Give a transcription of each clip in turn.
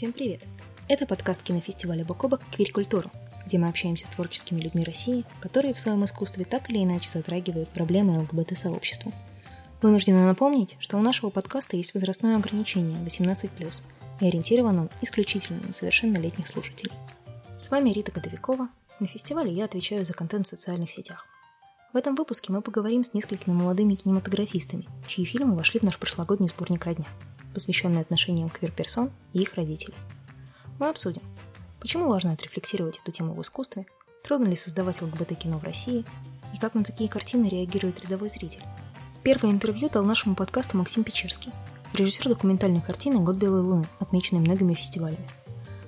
Всем привет! Это подкаст кинофестиваля Бокобок «Квирь-культуру», где мы общаемся с творческими людьми России, которые в своем искусстве так или иначе затрагивают проблемы ЛГБТ-сообщества. Вынуждена напомнить, что у нашего подкаста есть возрастное ограничение 18+, и ориентирован он исключительно на совершеннолетних слушателей. С вами Рита Годовикова. На фестивале я отвечаю за контент в социальных сетях. В этом выпуске мы поговорим с несколькими молодыми кинематографистами, чьи фильмы вошли в наш прошлогодний сборник «Родня», посвященный отношениям квир-персон и их родителей. Мы обсудим, почему важно отрефлексировать эту тему в искусстве, трудно ли создавать ЛГБТ-кино в России и как на такие картины реагирует рядовой зритель. Первое интервью дал нашему подкасту Максим Печерский, режиссер документальной картины «Год белой луны», отмеченной многими фестивалями.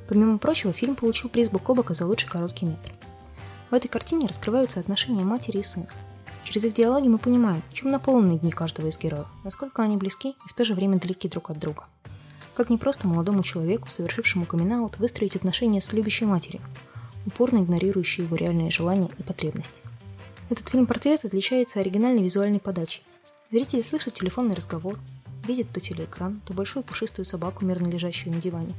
Помимо прочего, фильм получил приз Букобака за лучший короткий метр. В этой картине раскрываются отношения матери и сына. Через их диалоги мы понимаем, чем наполнены дни каждого из героев, насколько они близки и в то же время далеки друг от друга. Как не просто молодому человеку, совершившему камин выстроить отношения с любящей матерью, упорно игнорирующей его реальные желания и потребности. Этот фильм-портрет отличается оригинальной визуальной подачей. Зритель слышит телефонный разговор, видит то телеэкран, то большую пушистую собаку, мирно лежащую на диване.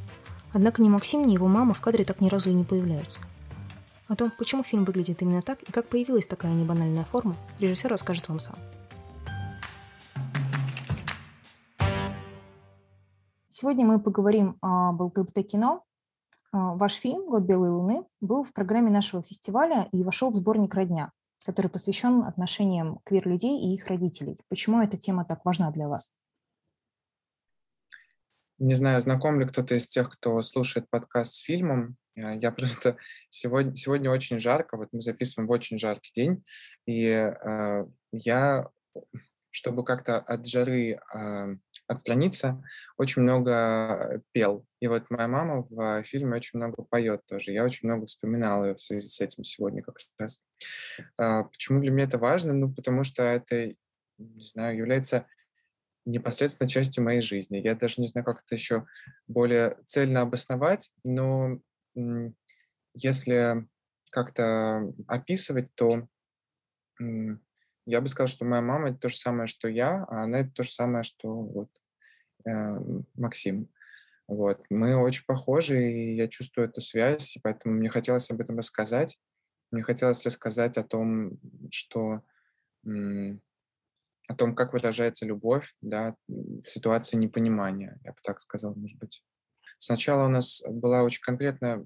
Однако ни Максим, ни его мама в кадре так ни разу и не появляются – о том, почему фильм выглядит именно так и как появилась такая небанальная форма, режиссер расскажет вам сам. Сегодня мы поговорим об ЛГБТ-кино. А, ваш фильм «Год белой луны» был в программе нашего фестиваля и вошел в сборник «Родня», который посвящен отношениям квир-людей и их родителей. Почему эта тема так важна для вас? Не знаю, знаком ли кто-то из тех, кто слушает подкаст с фильмом. А, я просто сегодня, сегодня очень жарко, вот мы записываем в очень жаркий день, и э, я, чтобы как-то от жары э, отстраниться, очень много пел. И вот моя мама в фильме очень много поет тоже. Я очень много вспоминал ее в связи с этим сегодня как раз. Э, почему для меня это важно? Ну, потому что это, не знаю, является непосредственно частью моей жизни. Я даже не знаю, как это еще более цельно обосновать, но если как-то описывать, то я бы сказал, что моя мама это то же самое, что я, а она это то же самое, что вот э, Максим. Вот. Мы очень похожи, и я чувствую эту связь, поэтому мне хотелось об этом рассказать. Мне хотелось рассказать о том, что о том, как выражается любовь да, в ситуации непонимания, я бы так сказал, может быть. Сначала у нас была очень конкретная,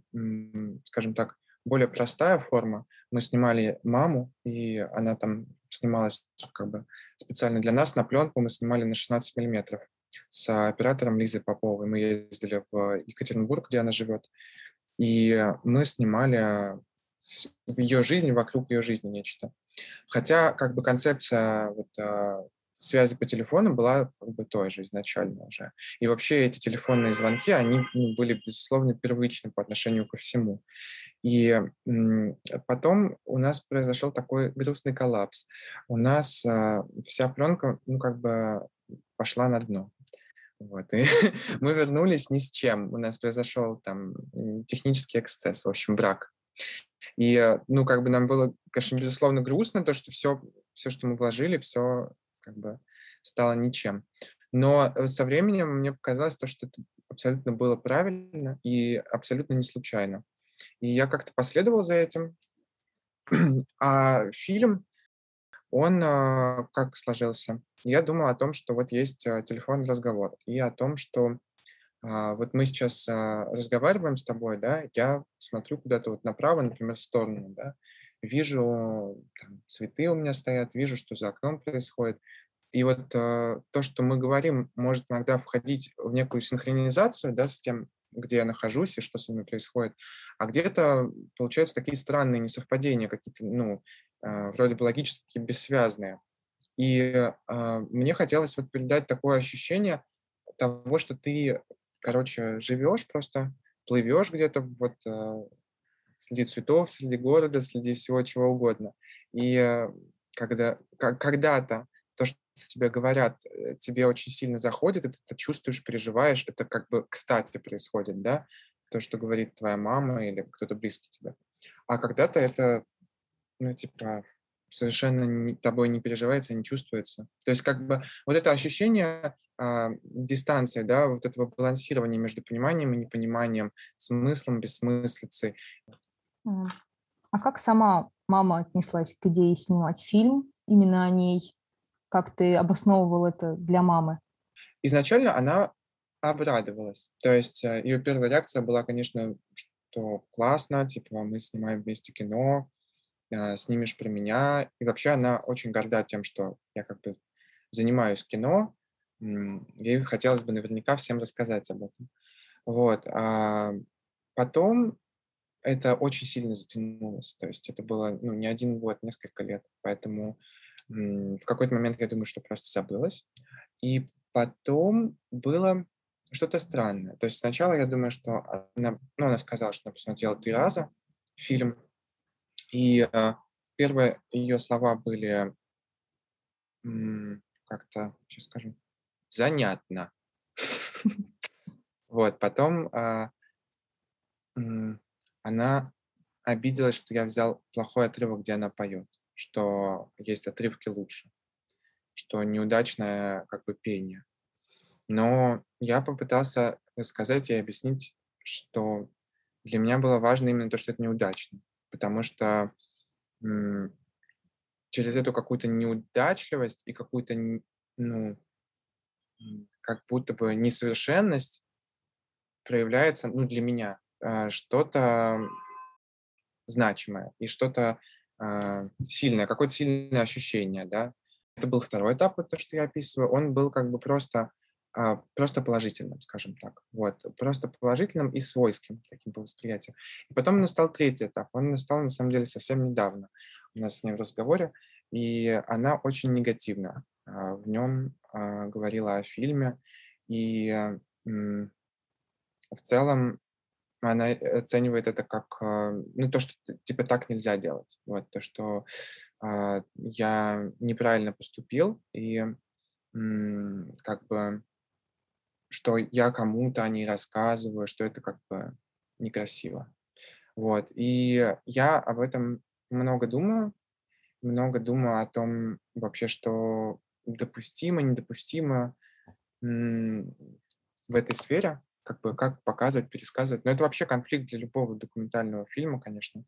скажем так, более простая форма. Мы снимали маму, и она там снималась как бы специально для нас на пленку. Мы снимали на 16 миллиметров с оператором Лизой Поповой. Мы ездили в Екатеринбург, где она живет, и мы снимали ее жизни, вокруг ее жизни нечто. Хотя как бы концепция вот, а, связи по телефону была как бы той же изначально уже. И вообще эти телефонные звонки, они ну, были, безусловно, первичны по отношению ко всему. И потом у нас произошел такой грустный коллапс. У нас э, вся пленка, ну, как бы пошла на дно. Вот, и мы вернулись ни с чем. У нас произошел там технический эксцесс, в общем, брак. И, э, ну, как бы нам было, конечно, безусловно, грустно, то, что все, все, что мы вложили, все как бы стало ничем. Но э, со временем мне показалось то, что это абсолютно было правильно и абсолютно не случайно. И я как-то последовал за этим. А фильм, он э, как сложился? Я думал о том, что вот есть телефонный разговор, и о том, что а, вот мы сейчас разговариваем с тобой, да, я смотрю куда-то вот направо, например, в сторону, да, вижу, там, цветы у меня стоят, вижу, что за окном происходит. И вот э, то, что мы говорим, может иногда входить в некую синхронизацию, да, с тем, где я нахожусь и что со мной происходит. А где-то получаются такие странные несовпадения, какие-то, ну, э, вроде бы логически бессвязные. И э, мне хотелось вот передать такое ощущение того, что ты короче, живешь просто, плывешь где-то вот э, среди цветов, среди города, среди всего чего угодно. И э, когда, когда-то то, что тебе говорят, э, тебе очень сильно заходит, и ты это чувствуешь, переживаешь, это как бы кстати происходит, да, то, что говорит твоя мама или кто-то близкий тебе. А когда-то это, ну, типа, совершенно не, тобой не переживается, не чувствуется. То есть как бы вот это ощущение а, дистанция, да, вот этого балансирования между пониманием и непониманием, смыслом, бессмыслицей. А как сама мама отнеслась к идее снимать фильм именно о ней? Как ты обосновывал это для мамы? Изначально она обрадовалась. То есть э, ее первая реакция была, конечно, что классно, типа мы снимаем вместе кино, э, снимешь про меня. И вообще она очень горда тем, что я как бы занимаюсь кино, ей хотелось бы наверняка всем рассказать об этом. Вот. А потом это очень сильно затянулось. То есть это было ну, не один год, несколько лет. Поэтому в какой-то момент я думаю, что просто забылось. И потом было что-то странное. То есть сначала я думаю, что она, ну, она сказала, что она посмотрела три раза фильм. И э, первые ее слова были как-то, сейчас скажу, занятно. Вот, потом а, она обиделась, что я взял плохой отрывок, где она поет, что есть отрывки лучше, что неудачное как бы пение. Но я попытался рассказать и объяснить, что для меня было важно именно то, что это неудачно, потому что через эту какую-то неудачливость и какую-то ну, как будто бы несовершенность проявляется, ну, для меня, что-то значимое и что-то а, сильное, какое-то сильное ощущение, да. Это был второй этап, вот то, что я описываю, он был как бы просто, а, просто положительным, скажем так, вот, просто положительным и свойским таким по восприятию. И потом настал третий этап, он настал на самом деле совсем недавно у нас с ней в разговоре, и она очень негативна. В нем говорила о фильме, и в целом она оценивает это как, а, ну, то, что типа так нельзя делать. Вот, то, что э, я неправильно поступил, и э, как бы, что я кому-то о ней рассказываю, что это как бы некрасиво. Вот, и я об этом много думаю, много думаю о том вообще, что допустимо, недопустимо в этой сфере, как бы как показывать, пересказывать. Но это вообще конфликт для любого документального фильма, конечно,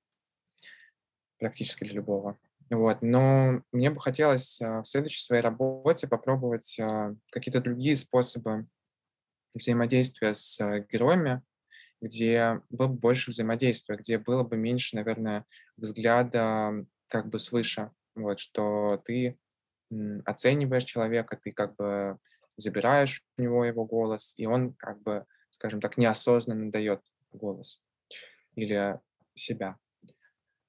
практически для любого. Вот. Но мне бы хотелось а, в следующей своей работе попробовать а, какие-то другие способы взаимодействия с а, героями, где было бы больше взаимодействия, где было бы меньше, наверное, взгляда как бы свыше. Вот, что ты оцениваешь человека, ты как бы забираешь у него его голос, и он как бы, скажем так, неосознанно дает голос или себя.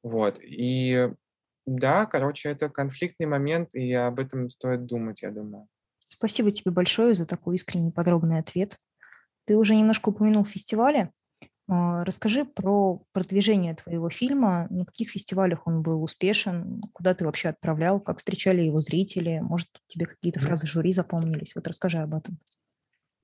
Вот. И да, короче, это конфликтный момент, и об этом стоит думать, я думаю. Спасибо тебе большое за такой искренний подробный ответ. Ты уже немножко упомянул фестивали. А, расскажи про продвижение твоего фильма, на каких фестивалях он был успешен, куда ты вообще отправлял, как встречали его зрители, может, тебе какие-то фразы жюри запомнились. Вот расскажи об этом.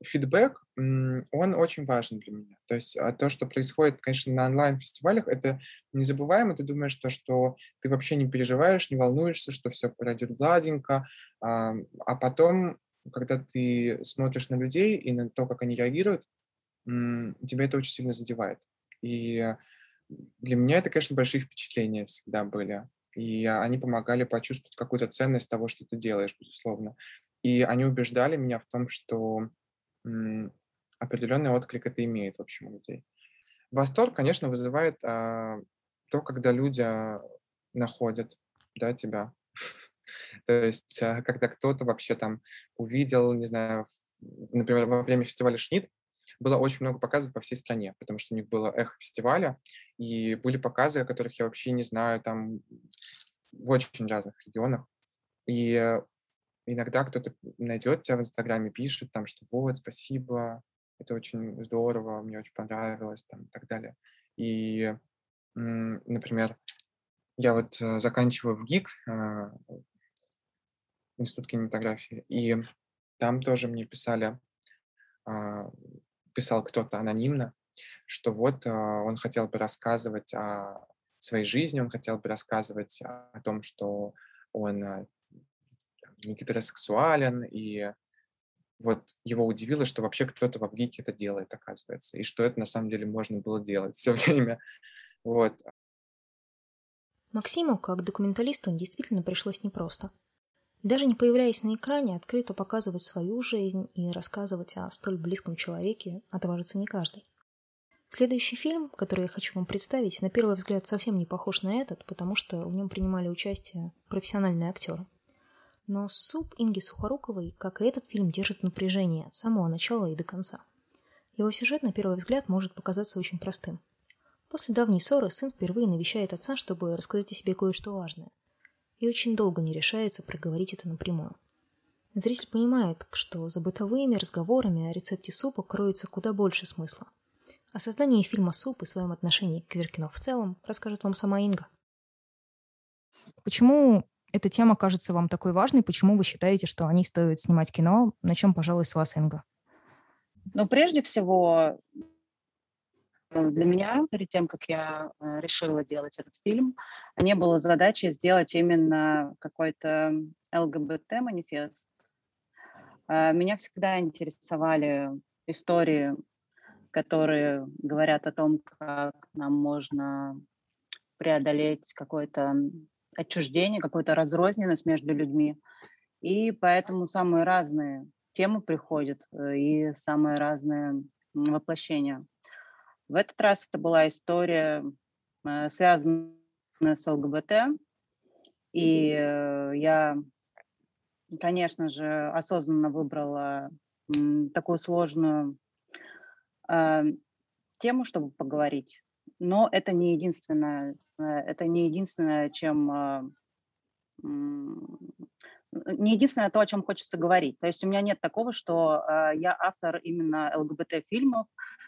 Фидбэк, он очень важен для меня. То есть а то, что происходит, конечно, на онлайн-фестивалях, это незабываемо. Ты думаешь, что, что ты вообще не переживаешь, не волнуешься, что все пройдет гладенько. А, а потом, когда ты смотришь на людей и на то, как они реагируют, тебя это очень сильно задевает. И для меня это, конечно, большие впечатления всегда были. И они помогали почувствовать какую-то ценность того, что ты делаешь, безусловно. И они убеждали меня в том, что определенный отклик это имеет в общем у людей. Восторг, конечно, вызывает а, то, когда люди а, находят да, тебя. То есть, а, когда кто-то вообще там увидел, не знаю, например, во время фестиваля Шнит, было очень много показов по всей стране, потому что у них было эхо фестиваля, и были показы, о которых я вообще не знаю, там в очень разных регионах. И иногда кто-то найдет тебя в Инстаграме, пишет там, что вот, спасибо, это очень здорово, мне очень понравилось, там, и так далее. И, например, я вот э, заканчиваю в ГИК, а, Институт кинематографии, и там тоже мне писали а, писал кто-то анонимно, что вот он хотел бы рассказывать о своей жизни, он хотел бы рассказывать о том, что он а, не гетеросексуален, и вот его удивило, что вообще кто-то в Авгике это делает, оказывается, и что это на самом деле можно было делать все время. Вот. Максиму, как документалисту, действительно пришлось непросто. Даже не появляясь на экране, открыто показывать свою жизнь и рассказывать о столь близком человеке отважится не каждый. Следующий фильм, который я хочу вам представить, на первый взгляд совсем не похож на этот, потому что в нем принимали участие профессиональные актеры. Но суп Инги Сухоруковой, как и этот фильм, держит напряжение от самого начала и до конца. Его сюжет, на первый взгляд, может показаться очень простым. После давней ссоры сын впервые навещает отца, чтобы рассказать о себе кое-что важное. И очень долго не решается проговорить это напрямую. Зритель понимает, что за бытовыми разговорами о рецепте супа кроется куда больше смысла. О создании фильма «Суп» и своем отношении к Кверкину в целом расскажет вам сама Инга. Почему эта тема кажется вам такой важной? Почему вы считаете, что о ней стоит снимать кино? На чем, пожалуй, с вас, Инга? Ну, прежде всего, э, для меня, перед тем, как я э, решила делать этот фильм, не было задачи сделать именно какой-то ЛГБТ-манифест. Э, меня всегда интересовали истории, которые говорят о том, как нам можно преодолеть какой-то отчуждение, какую-то разрозненность между людьми. И поэтому самые разные темы приходят э, и самые разные воплощения. В этот раз это была история, э, связанная с ЛГБТ. И э, я, конечно же, осознанно выбрала такую сложную тему, чтобы поговорить. Но это не единственное Э, это не единственное, чем а, не единственное то, о чем хочется говорить. То есть у меня нет такого, что э, я автор именно ЛГБТ-фильмов,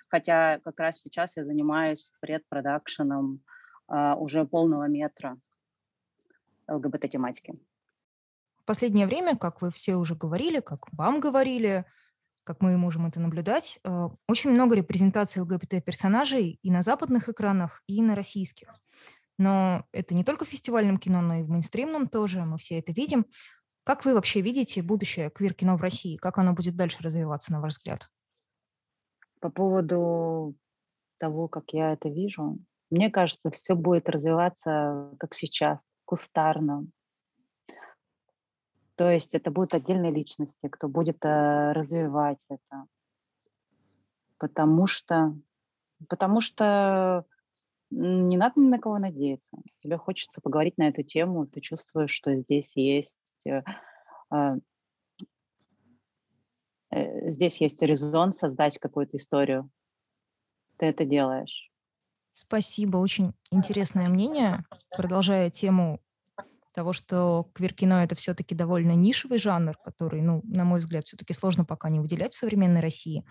хотя как раз сейчас я занимаюсь предпродакшеном э, уже полного метра ЛГБТ-тематики. В последнее время, как вы все уже говорили, как вам говорили, как мы можем это наблюдать, э, очень много репрезентации ЛГБТ-персонажей и на западных экранах, и на российских. Но это не только в фестивальном кино, но и в мейнстримном тоже, мы все это видим. Как вы вообще видите будущее квир-кино в России? Как оно будет дальше развиваться, на ваш взгляд? По поводу того, как я это вижу, мне кажется, все будет развиваться как сейчас, кустарно. То есть это будут отдельные личности, кто будет э, развивать это. Потому что, потому что не надо ни на кого надеяться. Тебе хочется поговорить на эту тему, ты чувствуешь, что здесь есть э, а, э, здесь есть резон создать какую-то историю. Ты это делаешь. Спасибо, очень интересное мнение. Продолжая тему того, что квир-кино это все-таки довольно нишевый жанр, который, ну, на мой взгляд, все-таки сложно пока не выделять в современной России.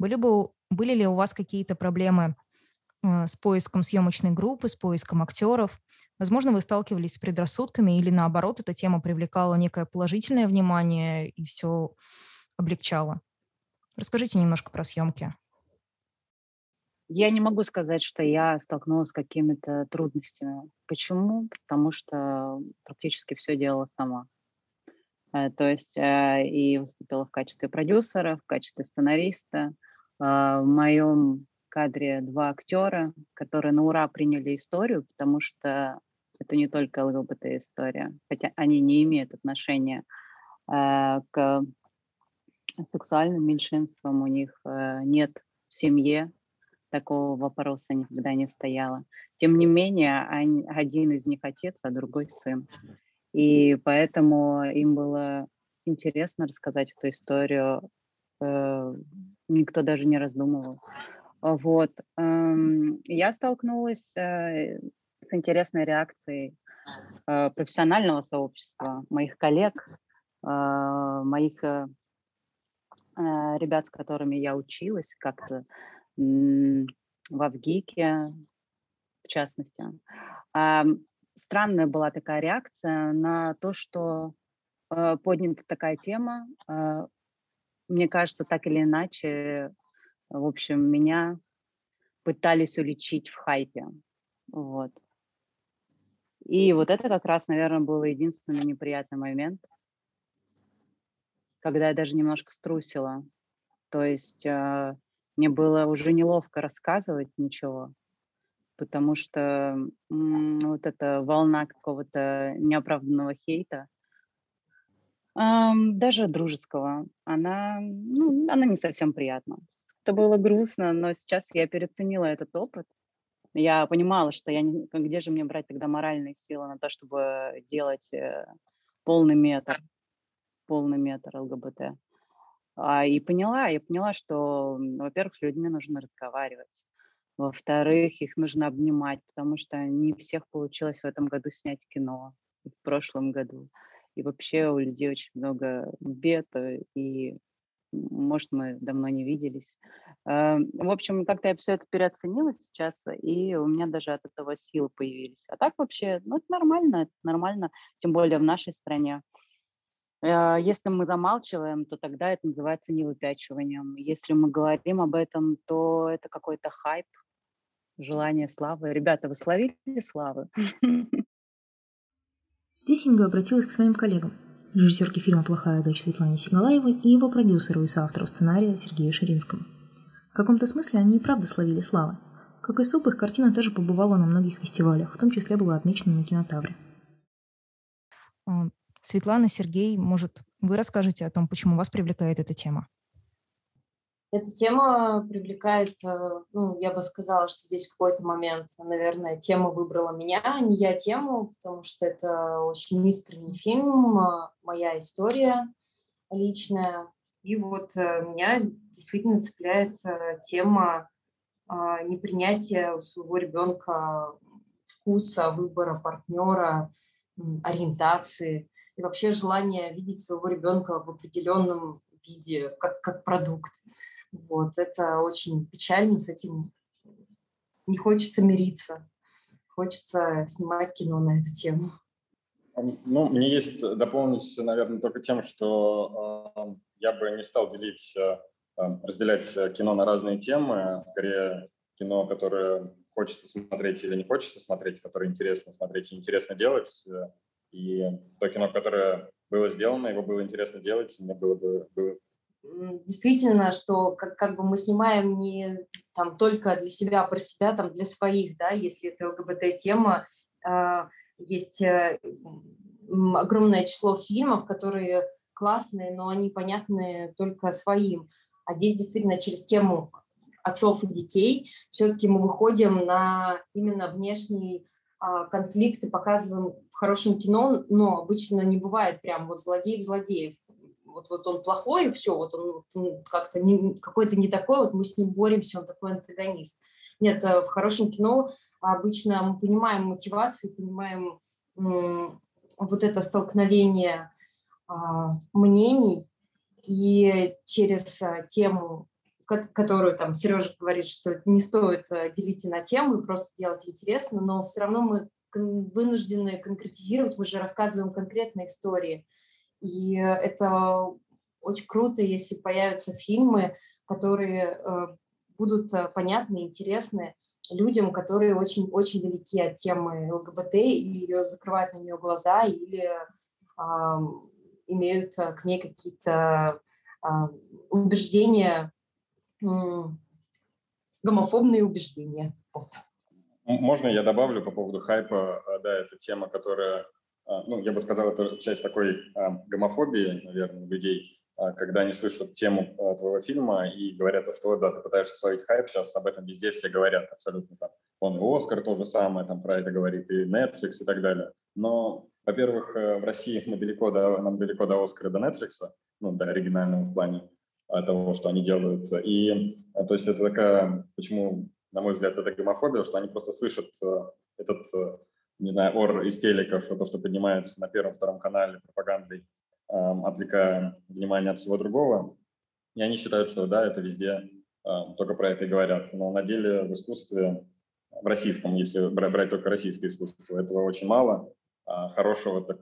Были, бы, были ли у вас какие-то проблемы с поиском съемочной группы, с поиском актеров. Возможно, вы сталкивались с предрассудками или наоборот, эта тема привлекала некое положительное внимание и все облегчало. Расскажите немножко про съемки. Я не могу сказать, что я столкнулась с какими-то трудностями. Почему? Потому что практически все делала сама. Э, то есть э, и выступила в качестве продюсера, в качестве сценариста. В моем кадре два актера, которые на ура приняли историю, потому что это не только ЛГБТ-история, хотя они не имеют отношения э, к сексуальным меньшинствам, у них э, нет в семье такого вопроса никогда не стояло. Тем не менее, они, один из них отец, а другой сын. И поэтому им было интересно рассказать эту историю. Э, никто даже не раздумывал. Вот. Эм, я столкнулась э, с интересной реакцией э, профессионального сообщества, моих коллег, э, моих ребят, с которыми я училась как-то в Авгике, в частности. Странная была такая реакция на то, что поднята такая тема. Мне кажется, так или иначе в общем, меня пытались уличить в хайпе. Вот. И вот это как раз, наверное, был единственный неприятный момент. когда я даже немножко струсила. То есть э, мне было уже неловко рассказывать ничего, потому что вот эта волна какого-то неоправданного хейта, даже дружеского, она, ну, она не совсем приятна. Это было грустно, но сейчас я переоценила этот опыт. Я понимала, что я не, где же мне брать тогда моральные силы на то, чтобы делать э, полный метр, полный метр ЛГБТ. А, и поняла, я поняла, что, во-первых, с людьми нужно разговаривать. Во-вторых, их нужно обнимать, потому что не всех получилось в этом году снять кино, в прошлом году. И вообще у людей очень много бед, э, и, может, мы давно не виделись. А, в общем, как-то я все это переоценила сейчас, и у меня даже от этого силы появились. А так вообще, ну, это нормально, это нормально, тем более в нашей стране. Э, если мы замалчиваем, то тогда это называется невыпячиванием. Если мы говорим об этом, то это какой-то хайп, желание славы. Ребята, вы словили славы? Здесь Инга обратилась к своим коллегам, режиссерке фильма «Плохая дочь» Светлане Сигалаевой и его продюсеру и соавтору сценария Сергею Ширинскому. В каком-то смысле они и правда словили славы. Как и СОП, их картина тоже побывала на многих фестивалях, в том числе была отмечена на кинотавре. А, Светлана, Сергей, может, вы расскажете о том, почему вас привлекает эта тема? Эта тема привлекает, э, ну, я бы сказала, что здесь в какой-то момент, наверное, тема выбрала меня, а не я тему, потому что это очень искренний фильм, э, моя история личная. И вот э, меня действительно цепляет тема непринятия у своего ребенка вкуса, выбора партнера, ориентации и вообще желание видеть своего ребенка в определенном виде, как, как продукт. Вот, это очень печально, с этим не хочется мириться. Хочется снимать кино на эту тему. Ну, мне есть дополнить, наверное, только тем, что э, я бы не стал делить, э, разделять кино на разные темы, а скорее кино, которое хочется смотреть или не хочется смотреть, которое интересно смотреть и интересно делать, э, и то кино, которое было сделано, его было интересно делать, мне было бы было... Действительно, что как, как бы мы снимаем не там только для себя, про себя, там для своих, да, если это ЛГБТ-тема, э, есть э, огромное число фильмов, которые классные, но они понятны только своим. А здесь действительно через тему отцов и детей все-таки мы выходим на именно внешний а, конфликты показываем в хорошем кино, но обычно не бывает прям вот злодей в злодеев. Вот, вот он плохой, и все, вот он, он как-то какой-то не такой, вот мы с ним боремся, он такой антагонист. Нет, э, в хорошем кино обычно мы понимаем мотивации, понимаем вот это столкновение а, мнений, и через а, тему которую там Сережа говорит, что не стоит э, делить на темы, просто делать интересно, но все равно мы вынуждены конкретизировать, мы же рассказываем конкретные истории. И это очень круто, если появятся фильмы, которые э, будут э, понятны, интересны людям, которые очень-очень далеки от темы ЛГБТ или закрывают на нее глаза, или э, имеют к ней какие-то э, убеждения гомофобные убеждения. Вот. Можно я добавлю по поводу хайпа? А, да, это тема, которая, ну, я бы сказал, это часть такой а, гомофобии, наверное, людей, когда они слышат тему твоего фильма и говорят, что да, ты пытаешься словить хайп, сейчас об этом везде все говорят абсолютно там. Он и Оскар то же самое там про это говорит, и Netflix и так далее. Но, во-первых, э, в России мы далеко до, нам далеко до Оскара, до Netflix, ну, до оригинального в плане того, что они делают. И э, то есть это такая, почему, на мой взгляд, это гомофобия, что они просто слышат э, этот, не знаю, ор из телеков, то, что поднимается на первом-втором канале пропагандой, отвлекая внимание от всего другого. И они считают, что да, это везде только про это и говорят. Но на деле в искусстве, в российском, если брать только российское искусство, этого очень мало, а хорошего так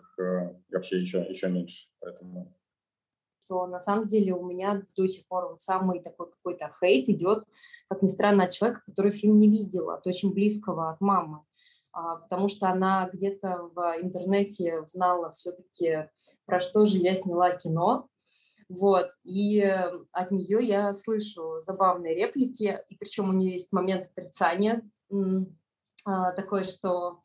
вообще еще, еще меньше. Поэтому что на самом деле у меня до сих пор вот самый такой какой-то хейт идет, как ни странно, от человека, который фильм не видел, от очень близкого, от мамы а, потому что она где-то в интернете знала все-таки, про что же я сняла кино, Вот, и от нее я слышу забавные реплики, и причем у нее есть момент отрицания а, такой, что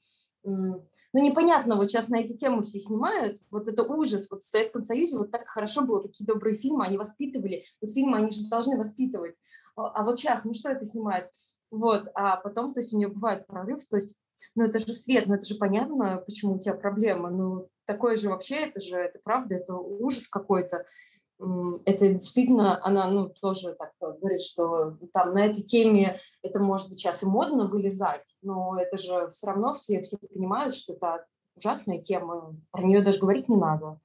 ну, непонятно, вот сейчас на эти темы все снимают, вот это ужас, вот в Советском Союзе вот так хорошо было, такие добрые фильмы, они воспитывали, вот фильмы, они же должны воспитывать, а, а вот сейчас, ну что это снимают? Вот, а потом, то есть у нее бывает прорыв, то есть, ну это же свет, ну это же понятно, почему у тебя проблема, ну такое же вообще, это же, это правда, это ужас какой-то, это действительно, она, ну, тоже так говорит, что там на этой теме это может быть сейчас и модно вылезать, но это же все равно все, все понимают, что это ужасная тема, про нее даже говорить не надо.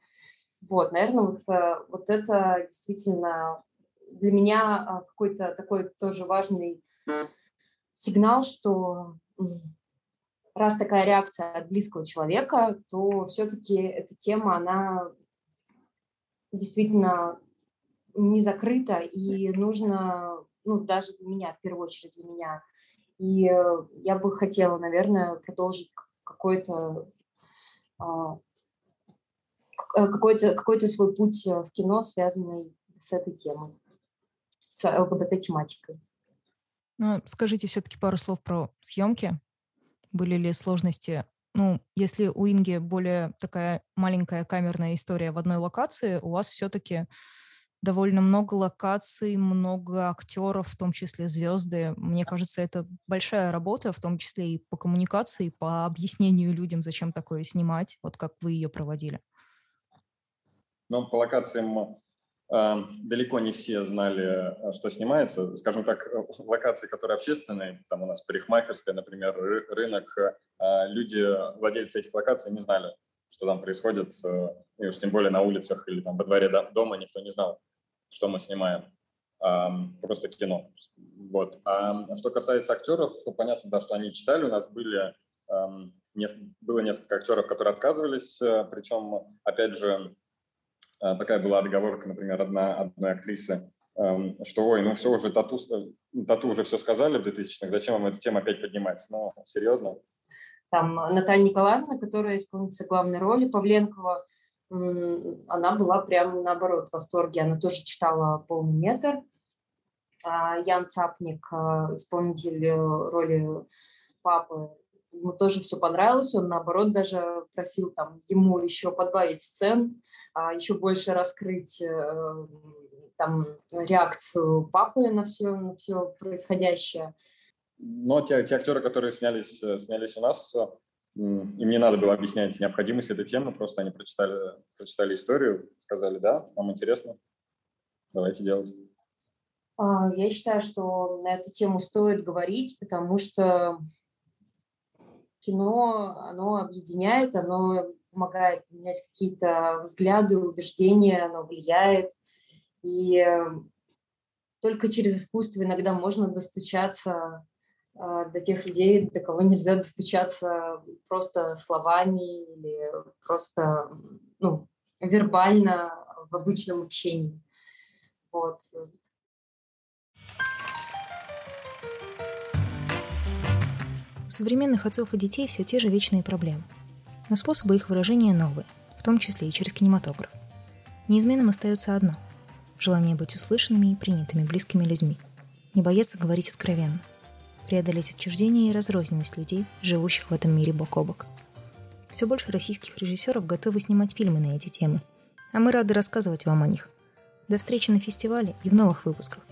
Вот, наверное, вот, э, вот это действительно для меня а, какой-то такой тоже важный сигнал, что раз такая реакция от близкого человека, то все-таки эта тема, она действительно не закрыта, и нужно, ну, даже для меня, в первую очередь для меня. И э, я бы хотела, наверное, продолжить какой-то а, э, какой-то какой свой путь э, в кино, связанный с этой темой, с ЛГБТ-тематикой. Ну, скажите все-таки пару слов про съемки. Были ли сложности ну, если у Инги более такая маленькая камерная история в одной локации, у вас все-таки довольно много локаций, много актеров, в том числе звезды. Мне кажется, это большая работа, в том числе и по коммуникации, по объяснению людям, зачем такое снимать, вот как вы ее проводили. Ну, по локациям далеко не все знали, э, что снимается. Скажем так, э, локации, которые общественные, там у нас парикмахерская, например, рынок, э, люди, владельцы этих локаций не знали, что там происходит, и уж тем более на улицах или там во дворе дома никто не знал, что мы снимаем. Просто кино. Вот. А что касается актеров, понятно, да, что они читали. У нас были, было несколько актеров, которые отказывались, причем, опять же, а, такая была отговорка, например, одна, одной актрисы, эм, что, ой, ну все уже, тату, э, тату уже все сказали в 2000-х, зачем вам эту тему опять поднимать? Ну, серьезно? Там Наталья Николаевна, которая исполнительница главной роли Павленкова, она была прямо наоборот в восторге. Она тоже читала полный метр. А Ян Цапник, э, исполнитель э, роли папы, ему тоже все понравилось, он наоборот даже просил там ему еще подбавить сцен, а, еще больше раскрыть э, там реакцию папы на все, на все происходящее. Но те, те актеры, которые снялись, э, снялись у нас, э, им не надо было объяснять необходимость этой темы, просто они прочитали, прочитали историю, сказали, да, нам интересно, давайте делать. А, я считаю, что на эту тему стоит говорить, потому что кино, оно объединяет, оно помогает менять какие-то взгляды, убеждения, оно влияет. И только через искусство иногда можно достучаться а, до тех людей, до кого нельзя достучаться просто словами или просто ну, вербально в обычном общении. Вот. Современных отцов и детей все те же вечные проблемы. Но способы их выражения новые, в том числе и через кинематограф. Неизменным остается одно – желание быть услышанными и принятыми близкими людьми, не бояться говорить откровенно, преодолеть отчуждение и разрозненность людей, живущих в этом мире бок о бок. Все больше российских режиссеров готовы снимать фильмы на эти темы, а мы рады рассказывать вам о них. До встречи на фестивале и в новых выпусках.